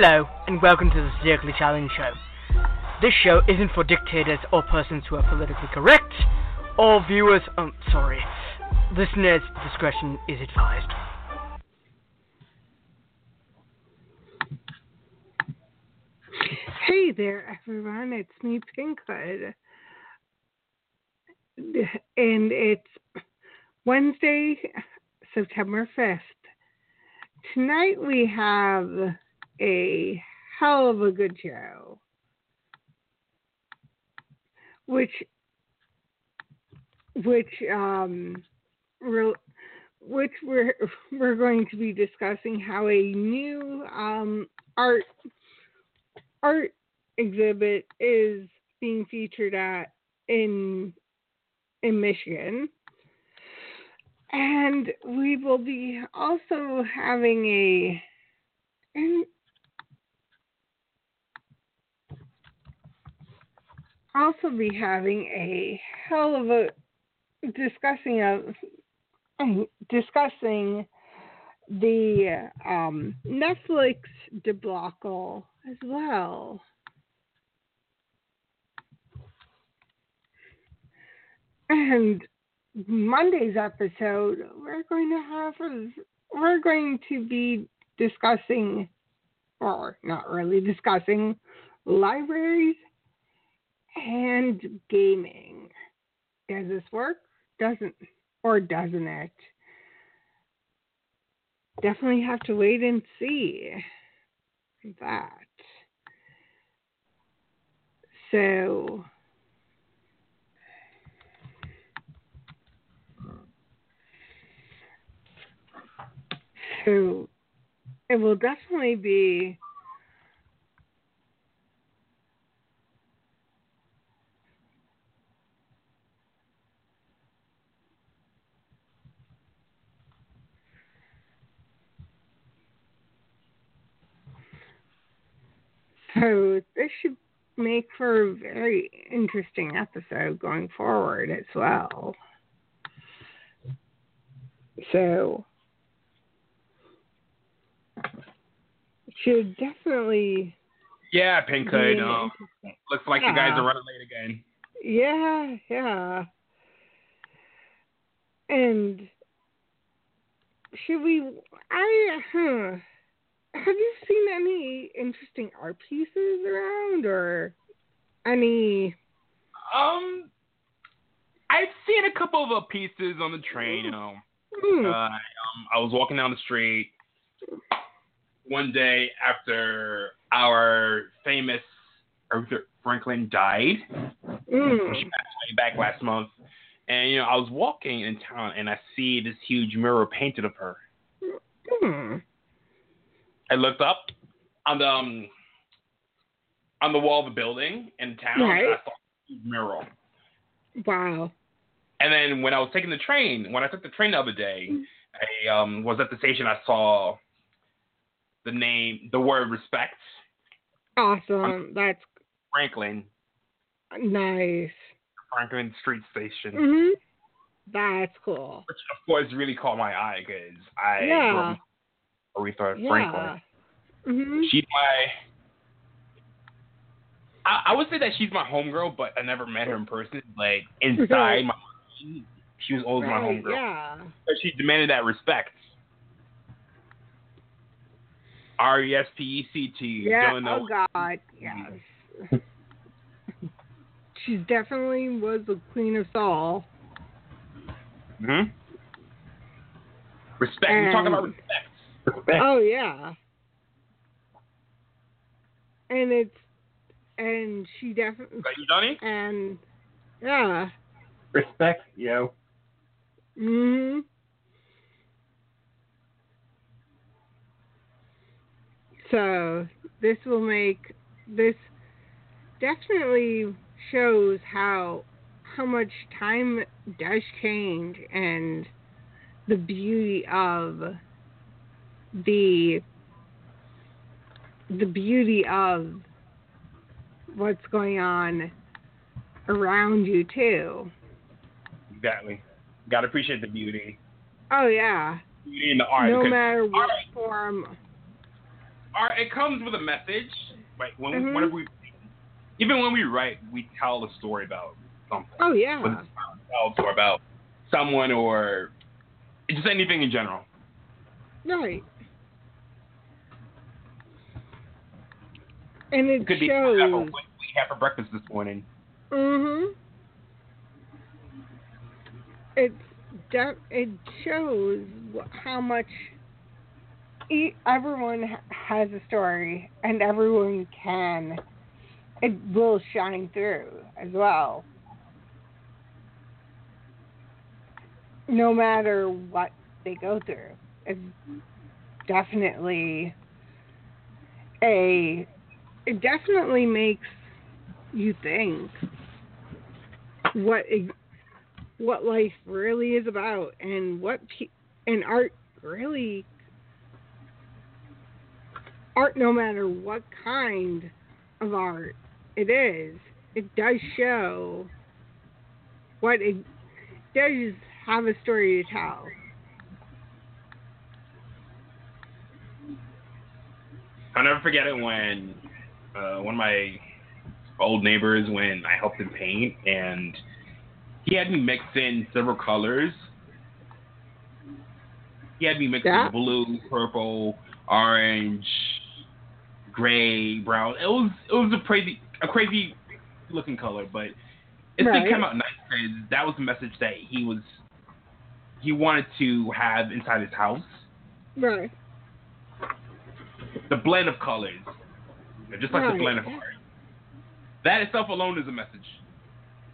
Hello, and welcome to the Satirically Challenge Show. This show isn't for dictators or persons who are politically correct. All viewers, um, sorry, listeners' discretion is advised. Hey there, everyone. It's me, Pinkhood. And it's Wednesday, September 5th. Tonight we have a hell of a good show. Which, which, um, re- which we're we're going to be discussing how a new um, art art exhibit is being featured at in in Michigan. And we will be also having a and also be having a hell of a discussing of discussing the um, Netflix debacle as well. And Monday's episode, we're going to have we're going to be discussing, or not really discussing, libraries and gaming. Does this work? Doesn't or doesn't it? Definitely have to wait and see that. So so it will definitely be So this should make for a very interesting episode going forward as well. So should definitely Yeah, Pinkhood. be Um, looks like you guys are running late again. Yeah, yeah. And should we? I huh. Have you seen any interesting art pieces around, or any? Um, I've seen a couple of uh, pieces on the train. You know, Hmm. uh, um, I was walking down the street one day after our famous Aretha Franklin died. Mm. She passed away back last month. And you know, I was walking in town and I see this huge mural painted of her. Hmm. I looked up on the um, on the wall of the building in town and I Right. saw a mural. Wow. And then when I was taking the train, when I took the train the other day, I um, was at the station. I saw the name, the word respect, Awesome. That's Franklin, nice. Franklin Street Station, Mhm. That's cool. which of course really caught my eye because I Yeah. Up Aretha Yeah. Franklin. Mhm. She's my. I, I would say that she's my homegirl, but I never met her in person. Like inside my mind, she was always my homegirl. Yeah. But she demanded that respect. R E S P E C T. Yeah. Don't know. Oh God. Yes. she definitely was the queen of soul. hmm Respect. We're talking about respect. Respect. Oh yeah. And it's and she definitely Is that you, Johnny? and yeah. Respect, yo. Mhm. So this will make this definitely shows how how much time does change and the beauty of the the beauty of what's going on around you too. Exactly. Got to appreciate the beauty. Oh yeah. Beauty in the art. no matter what art- form. art it comes with a message. Right. When Mhm. whenever we, even when we write, we tell a story about something. Oh yeah. About ourselves or about someone or just anything in general. Right. And it could be shows. example, what we had for breakfast this morning. Mhm. It's de- it shows how much e- everyone has a story, and everyone can. It will shine through as well. No matter what they go through, it's definitely a. It definitely makes you think what what life really is about and what pe- and art really art no matter what kind of art it is it does show what it does have a story to tell. I'll never forget it when uh, one of my old neighbors, when I helped him paint, and he had me mix in several colors. He had me mix Yeah. in blue, purple, orange, gray, brown. It was it was a crazy a crazy looking color, but it still Right. came out nice because that was the message that he was he wanted to have inside his house. right the blend of colors, just like Right. the of art. That itself alone is a message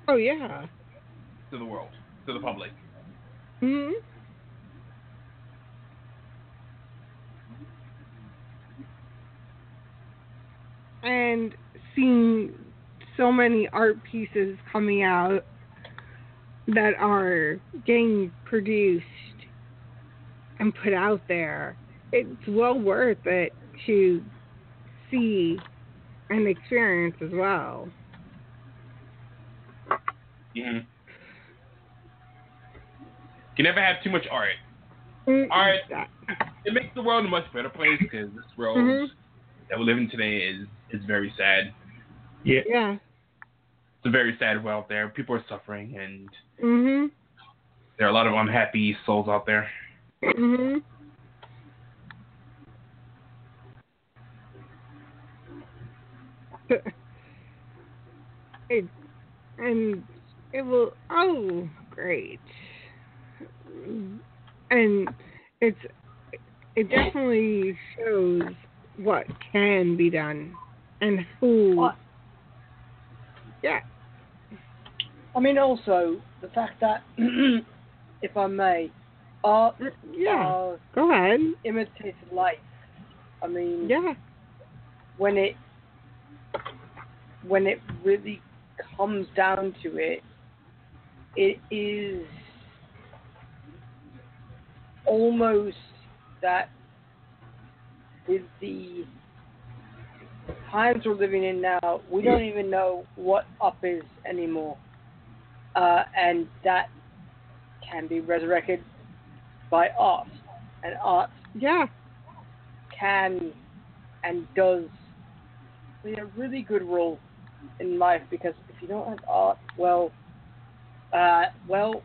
oh yeah to the world, to the public. hmm And seeing so many art pieces coming out that are getting produced and put out there, it's well worth it to see and experience as well. Mm-hmm. You never have too much art. Mm, Art. It makes the world a much better place because this world Mhm. that we live in today is is very sad. Yeah. Yeah. It's a very sad world out there. People are suffering, and Mhm. there are a lot of unhappy souls out there. it and it will oh great. And it's it definitely shows what can be done and who. What? yeah. I mean, also the fact that, if I may, art yeah go ahead. imitates life. I mean, yeah. when it when it really comes down to it, it is almost that with the times we're living in now, we don't even know what up is anymore. Uh, and that can be resurrected by art. And art yeah can and does play a really good role in life because if you don't have art, well, uh, well,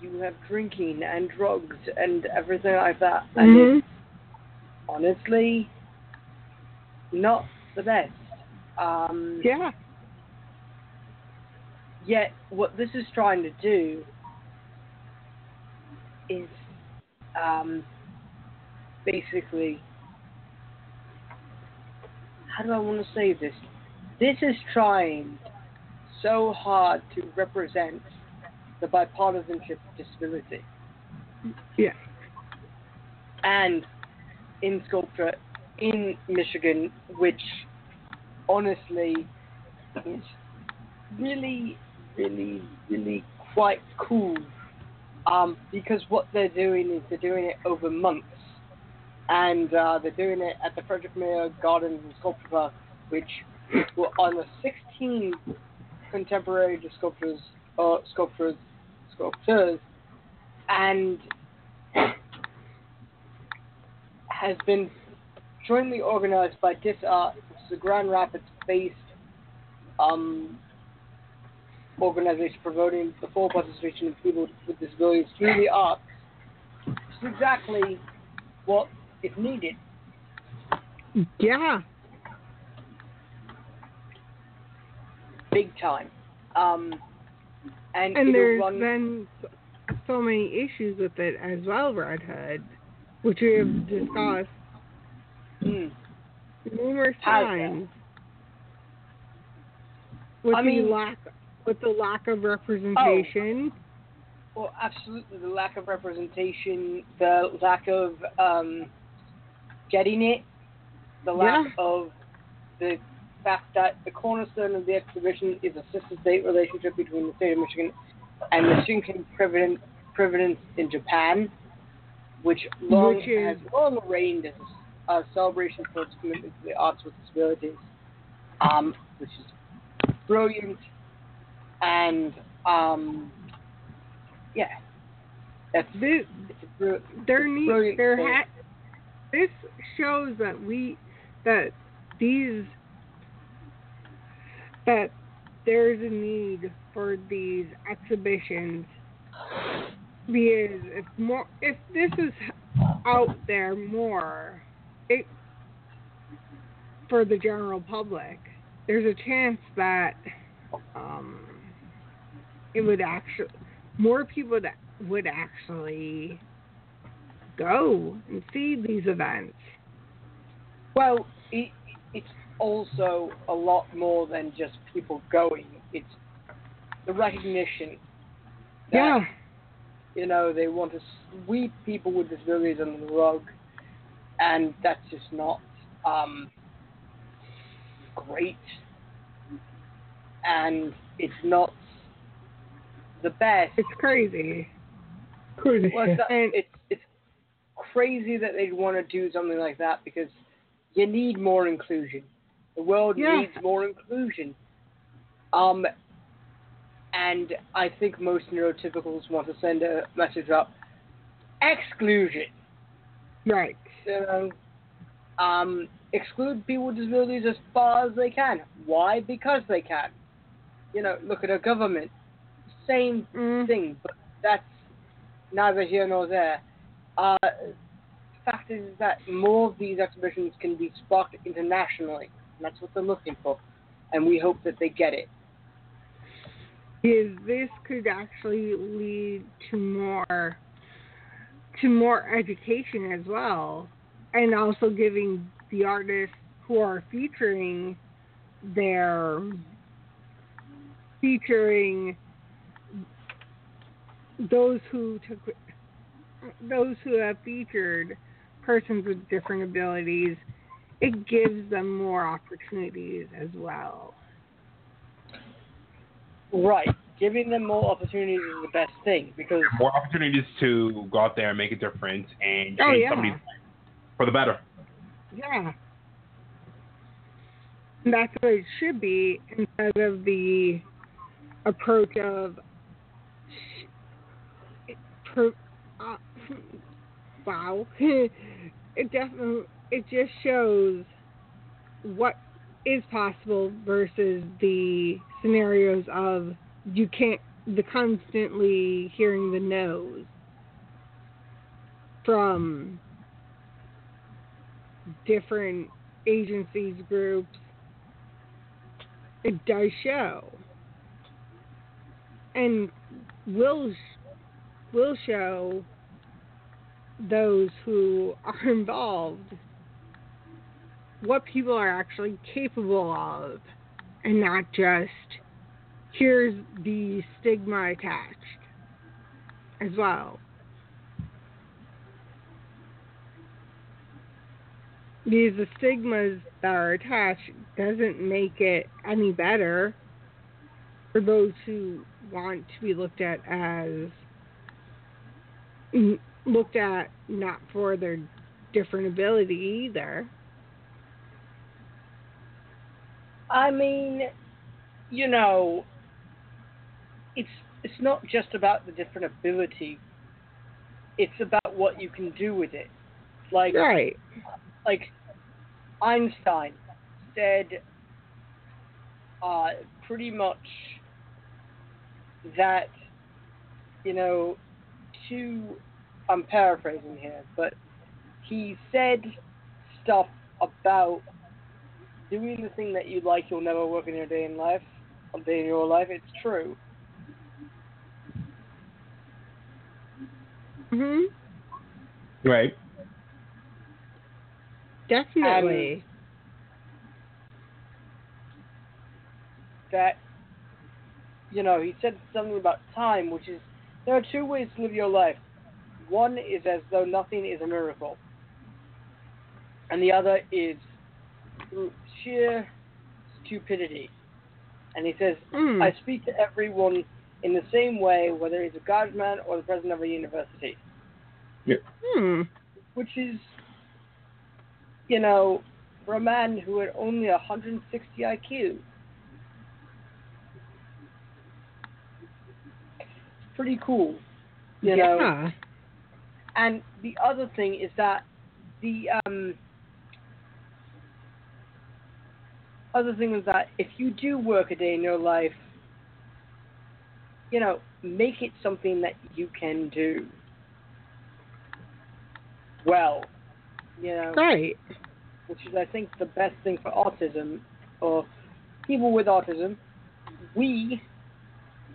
you have drinking and drugs and everything like that, and Mhm. it's honestly not the best. Um, Yeah. Yet, what this is trying to do is um, basically. How do I want to say this? This is trying so hard to represent the bipartisanship of disability. Yeah. And in sculpture in Michigan, which honestly is really, really, really quite cool. Um, because what they're doing is they're doing it over months, and uh, they're doing it at the Frederik Meijer Gardens and Sculpture Park, which were on the 16 contemporary sculptors, uh, sculptors, sculptors, and has been jointly organized by DisArt, which is a Grand Rapids-based um, organization promoting the full participation of people with disabilities through the arts. Is exactly what is needed. Yeah. big time. Um, and, And there's run, been so- many issues with it as well, Red Hood, which we have discussed Hmm. numerous that? times. With I the mean- lack with the lack of representation. well, absolutely the lack of representation, the lack of um, getting it, the lack Yeah. of the fact that the cornerstone of the exhibition is a sister-state relationship between the state of Michigan and the Shinkin Providence, Providence in Japan, which long Which is- has long reigned as a, celebration for its commitment to the arts with disabilities, um, which is brilliant, and um, yeah, that's This, it's a br- there need brilliant there ha- this shows that we that these that there's a need for these exhibitions. Because if more if this is out there more it for the general public there's a chance that um it would actually more people that would actually go and see these events. Well, it, it's also a lot more than just people going. It's the recognition that Yeah, you know they want to sweep people with disabilities under the rug, and that's just not um, great, and it's not the best. it's crazy. Crazy. Well, it's, not- it's it's crazy that they'd want to do something like that because you need more inclusion. The world Yeah. needs more inclusion. Um, and I think most neurotypicals want to send a message up: exclusion. right. Know, um, exclude people with disabilities as far as they can. Why? Because they can. You know, look at our government. Same Mm, thing, but that's neither here nor there. Uh, is that more of these exhibitions can be sparked internationally. That's what they're looking for, and we hope that they get it. is this could actually lead to more to more education as well and also giving the artists who are featuring their featuring those who took those who have featured persons with different abilities it gives them more opportunities as well Right, giving them more opportunities is the best thing because More opportunities to go out there and make a difference and change Oh, yeah. somebody's life for the better. Yeah. And that's what it should be instead of the approach of pro, uh, wow. it definitely it just shows what is possible versus the scenarios of you can't the constantly hearing the no's from different agencies, groups, it does show, and will will show those who are involved what people are actually capable of, and not just here's the stigma attached as well. Because the stigmas that are attached doesn't make it any better for those who want to be looked at as looked at not for their different ability either. I mean, you know, it's it's not just about the different ability. It's about what you can do with it. Like Right. like Einstein said uh, pretty much that you know to I'm paraphrasing here, but he said stuff about doing the thing that you like you'll never work in your day in life a day in your life. It's true. Mhm. Right. Definitely. that you know he said something about time which is there are two ways to live your life one is as though nothing is a miracle and the other is through sheer stupidity and he says Mm. i speak to everyone in the same way whether he's a guardsman or the president of a university Yeah. Hmm. which is you know for a man who had only 160 iq pretty cool you know yeah. And the other thing is that the um other thing is that if you do work a day in your life you know make it something that you can do well you know Right. which is I think the best thing for autism or people with autism. We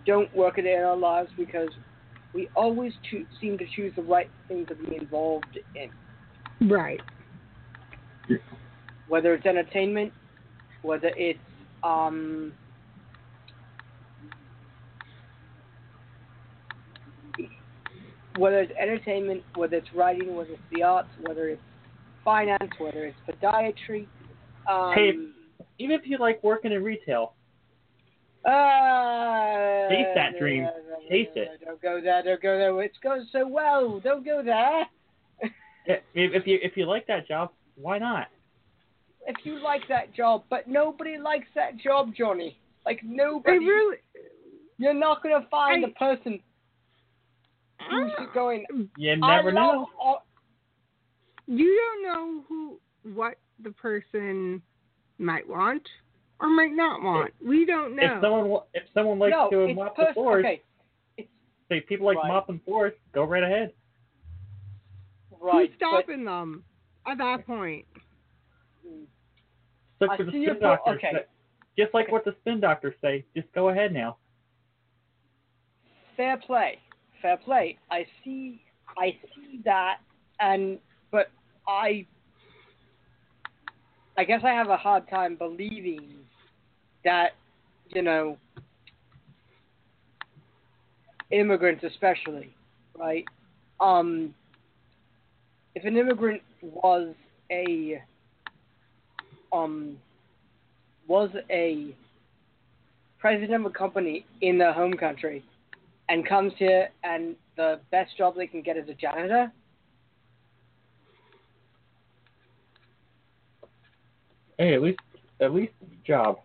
don't work a day in our lives because we always choo- seem to choose the right thing to be involved in, Right. whether it's entertainment, whether it's um, whether it's entertainment, whether it's writing, whether it's the arts, whether it's finance, whether it's podiatry. Um, Hey, Even if you like working in retail, Uh, Chase that dream. Chase it. Don't go there. Don't go there. It's going so well. Don't go there. if, if you if you like that job, why not? If you like that job, but nobody likes that job, Johnny. Like I nobody. really. You're not gonna find I- the person who's ah. going. You never love know. au- You don't know who what the person might want or might not want. We don't know. If someone if someone likes no, to it's mop the floors, Okay, say people like Right. mopping floors, go right ahead. right. Who's stopping them at that point? Look I for the see your spin point. doctors. Okay. Just like Okay. what the spin doctors say, just go ahead now. Fair play, fair play. I see, I see that, and but I, I guess I have a hard time believing that, you know, immigrants especially, right? Um, if an immigrant was a, um, was a president of a company in their home country and comes here and the best job they can get is a janitor, Hey, at least at least job.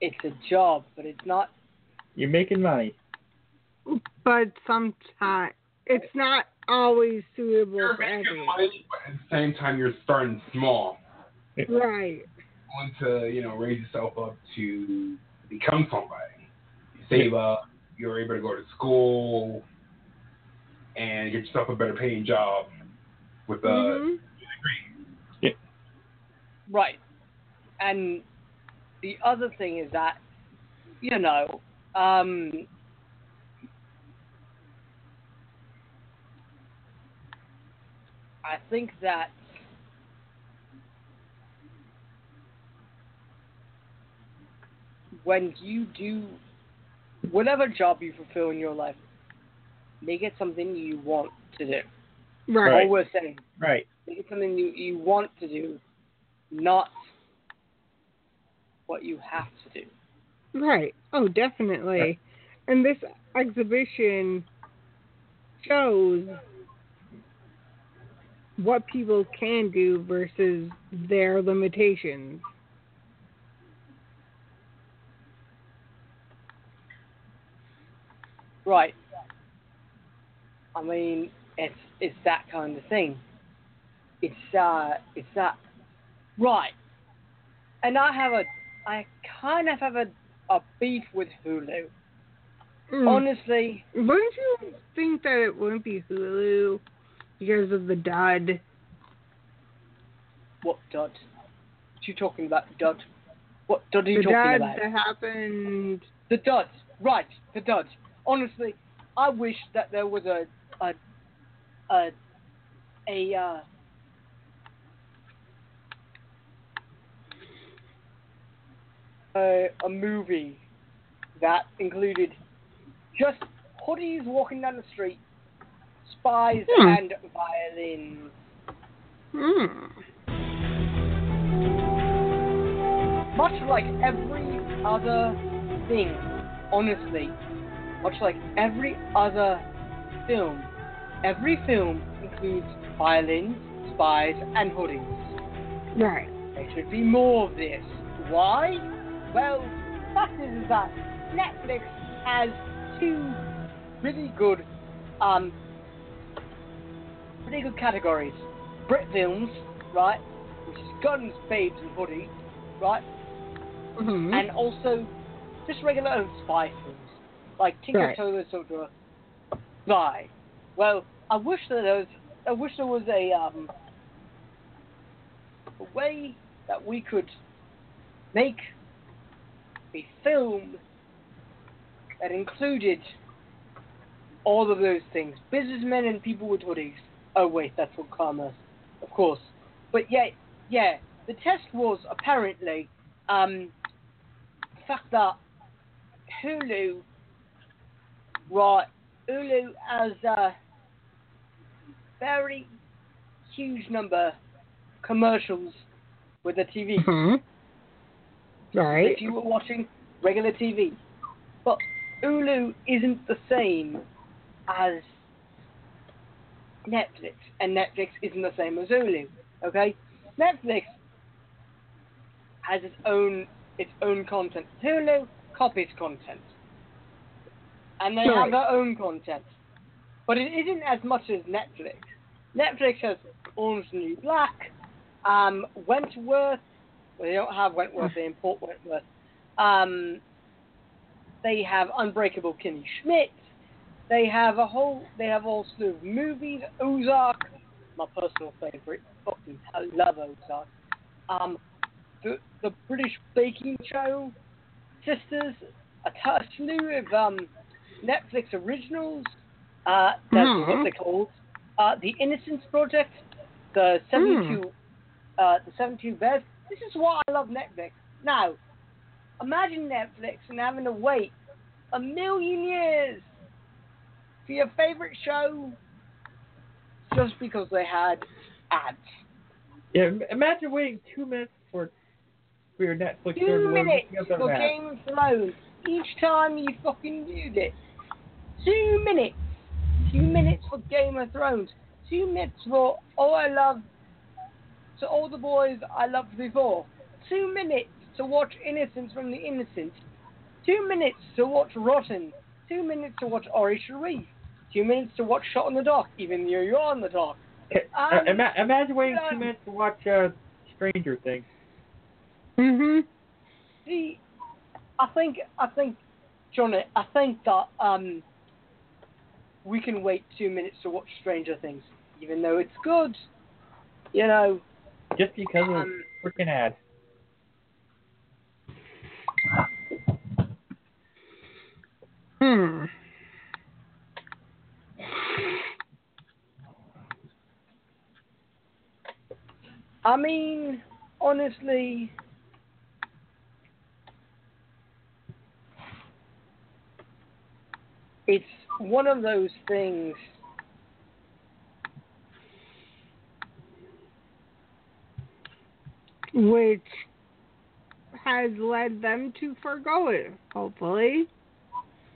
it's a job, but it's not. You're making money. But sometimes it's not always suitable You're for everyone. money, but at the same time, you're starting small. Right. Want to, you know, raise yourself up to become somebody. You save up. You're able to go to school and get yourself a better paying job with uh, a Mhm. degree. Right. And the other thing is that, you know, um, I think that when you do whatever job you fulfill in your life, make it something you want to do. Right. All we're saying, Right. make it something you, you want to do, not what you have to do. Right. Oh, definitely. And this exhibition shows what people can do versus their limitations. Right. I mean, it's it's that kind of thing. It's uh, it's that. Right. And I have a, I kind of have a, a beef with Hulu. Mm. Honestly, Wouldn't you think that it wouldn't be Hulu because of the dud? what dud? What you talking about, dud? What dud are you The talking dud about? that happened. The dud. Right, the dud. Honestly, I wish that there was a a a a uh, a, a movie that included just hoodies walking down the street, spies Hmm. and violins. Hmm. Much like every other thing, honestly, much like every other film, every film includes violins, spies, and hoodies. Right. There should be more of this. Why? Well, the fact is, is that Netflix has two really good, um, good categories. Brit films, right, which is guns, babes, and hoodies, right, hmm and also just regular old spy films, like Tinker Right. Tailor Soldier Spy. Well, I wish that there was, I wish there was a um, a way that we could make a film that included all of those things. Businessmen and people with hoodies. Oh wait, that's what commerce, of course. But yeah, yeah. The test was apparently um, the fact that Hulu, right? Hulu has a very huge number of commercials with the TV hmm Right. if you were watching regular TV. But Hulu isn't the same as Netflix, and Netflix isn't the same as Hulu. Okay, Netflix has its own its own content. Hulu copies content, and they Right. have their own content, but it isn't as much as Netflix. Netflix has Orange New Black, um, Wentworth. Well, they don't have Wentworth; they import Wentworth. Um, they have Unbreakable Kimmy Schmidt. They have a whole. They have a whole slew of movies. Ozark, my personal favorite. Fucking, I love Ozark. Um, the the British Baking Show, Sisters, a t- a slew of um, Netflix originals. Uh, that's Mhm. what they're called. Uh, the Innocence Project, the seventy-two, uh, the seventy-two Bears. This is why I love Netflix. Now, imagine Netflix and having to wait a million years for your favorite show just because they had ads. Yeah, imagine waiting two minutes for for your Netflix Two minutes for. Game of Thrones each time you fucking viewed it. Two minutes. Two minutes for Game of Thrones. Two minutes for All I Love to All the Boys I Loved Before. Two minutes to watch Innocence from the Innocent. Two minutes to watch Rotten. Two minutes to watch Ori Sharif. Two minutes to watch Shot in the Dark, even though you're on the dark. Okay, Um, uh, ima- imagine waiting two um, minutes to watch uh, Stranger Things. hmm See, I think I think Johnny, I think that um we can wait two minutes to watch Stranger Things, even though it's good. You know, Just because of um, freaking ad. Hmm. I mean, honestly, it's one of those things. Which has led them to forego it, hopefully.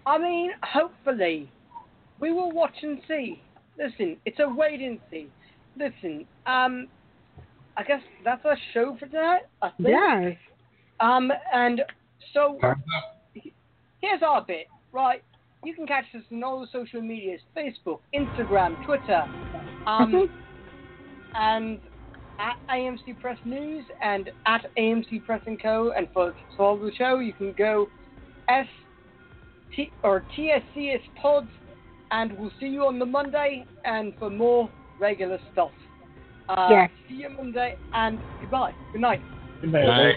I mean, hopefully, we will watch and see. Listen, it's a wait and see. Listen, um, I guess that's our show for tonight. I think. Yes. Um, and so here's our bit, right? You can catch us on all the social medias: Facebook, Instagram, Twitter, um, and at AMC Press News and at AMC Press and Co. And for to follow the show, you can go S T or TSCS Pods, and we'll see you on the Monday and for more regular stuff. Uh, Yes. See you Monday and goodbye. Good night. Good night. Right. With